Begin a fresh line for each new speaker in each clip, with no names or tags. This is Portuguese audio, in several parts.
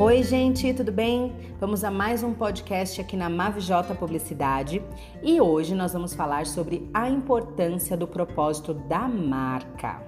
Oi, gente, tudo bem? Vamos a mais um podcast aqui na Mavj Publicidade e hoje nós vamos falar sobre a importância do propósito da marca.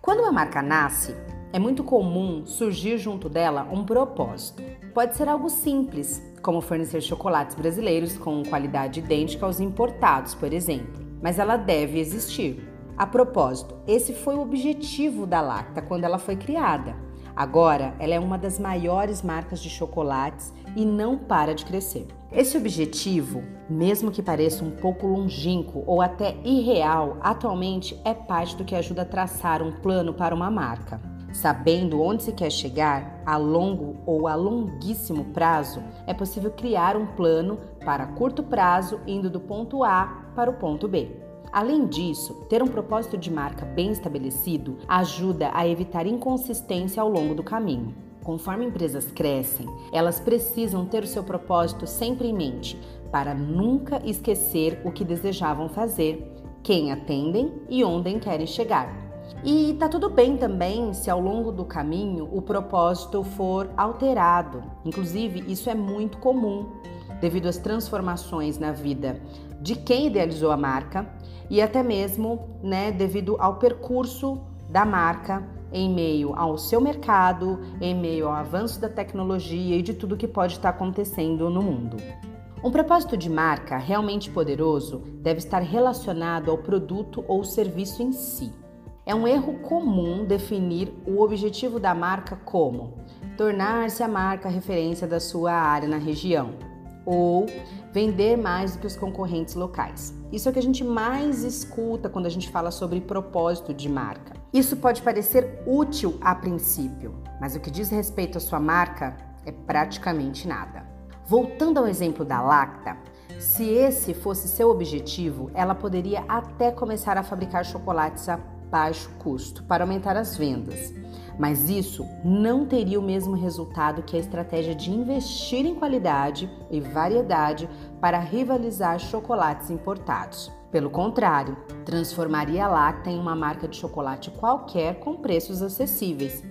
Quando uma marca nasce, é muito comum surgir junto dela um propósito. Pode ser algo simples, como fornecer chocolates brasileiros com qualidade idêntica aos importados, por exemplo, mas ela deve existir. A propósito, esse foi o objetivo da Lacta quando ela foi criada Agora, ela é uma das maiores marcas de chocolates e não para de crescer. Esse objetivo, mesmo que pareça um pouco longínquo ou até irreal, atualmente é parte do que ajuda a traçar um plano para uma marca. Sabendo onde se quer chegar, a longo ou a longuíssimo prazo, é possível criar um plano para curto prazo indo do ponto A para o ponto B. Além disso, ter um propósito de marca bem estabelecido ajuda a evitar inconsistência ao longo do caminho. Conforme empresas crescem, elas precisam ter o seu propósito sempre em mente, para nunca esquecer o que desejavam fazer, quem atendem e onde querem chegar. E tá tudo bem também se ao longo do caminho o propósito for alterado. Inclusive, isso é muito comum devido às transformações na vida de quem idealizou a marca e até mesmo, né, devido ao percurso da marca em meio ao seu mercado, em meio ao avanço da tecnologia e de tudo que pode estar acontecendo no mundo. Um propósito de marca realmente poderoso deve estar relacionado ao produto ou serviço em si. É um erro comum definir o objetivo da marca como tornar-se a marca referência da sua área na região ou vender mais do que os concorrentes locais. Isso é o que a gente mais escuta quando a gente fala sobre propósito de marca. Isso pode parecer útil a princípio, mas o que diz respeito à sua marca é praticamente nada. Voltando ao exemplo da Lacta, se esse fosse seu objetivo, ela poderia até começar a fabricar chocolates a baixo custo para aumentar as vendas. Mas isso não teria o mesmo resultado que a estratégia de investir em qualidade e variedade para rivalizar chocolates importados. Pelo contrário, transformaria a Lacta em uma marca de chocolate qualquer com preços acessíveis.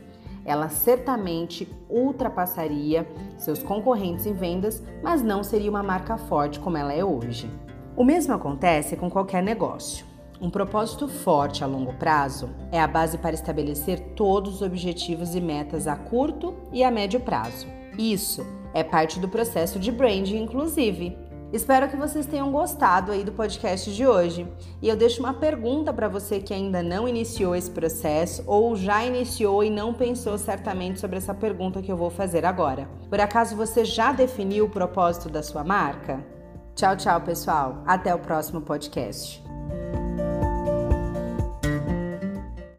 Ela certamente ultrapassaria seus concorrentes em vendas, mas não seria uma marca forte como ela é hoje. O mesmo acontece com qualquer negócio. Um propósito forte a longo prazo é a base para estabelecer todos os objetivos e metas a curto e a médio prazo. Isso é parte do processo de branding, inclusive. Espero que vocês tenham gostado aí do podcast de hoje. E eu deixo uma pergunta para você que ainda não iniciou esse processo ou já iniciou e não pensou certamente sobre essa pergunta que eu vou fazer agora. Por acaso você já definiu o propósito da sua marca? Tchau, tchau, pessoal. Até o próximo podcast.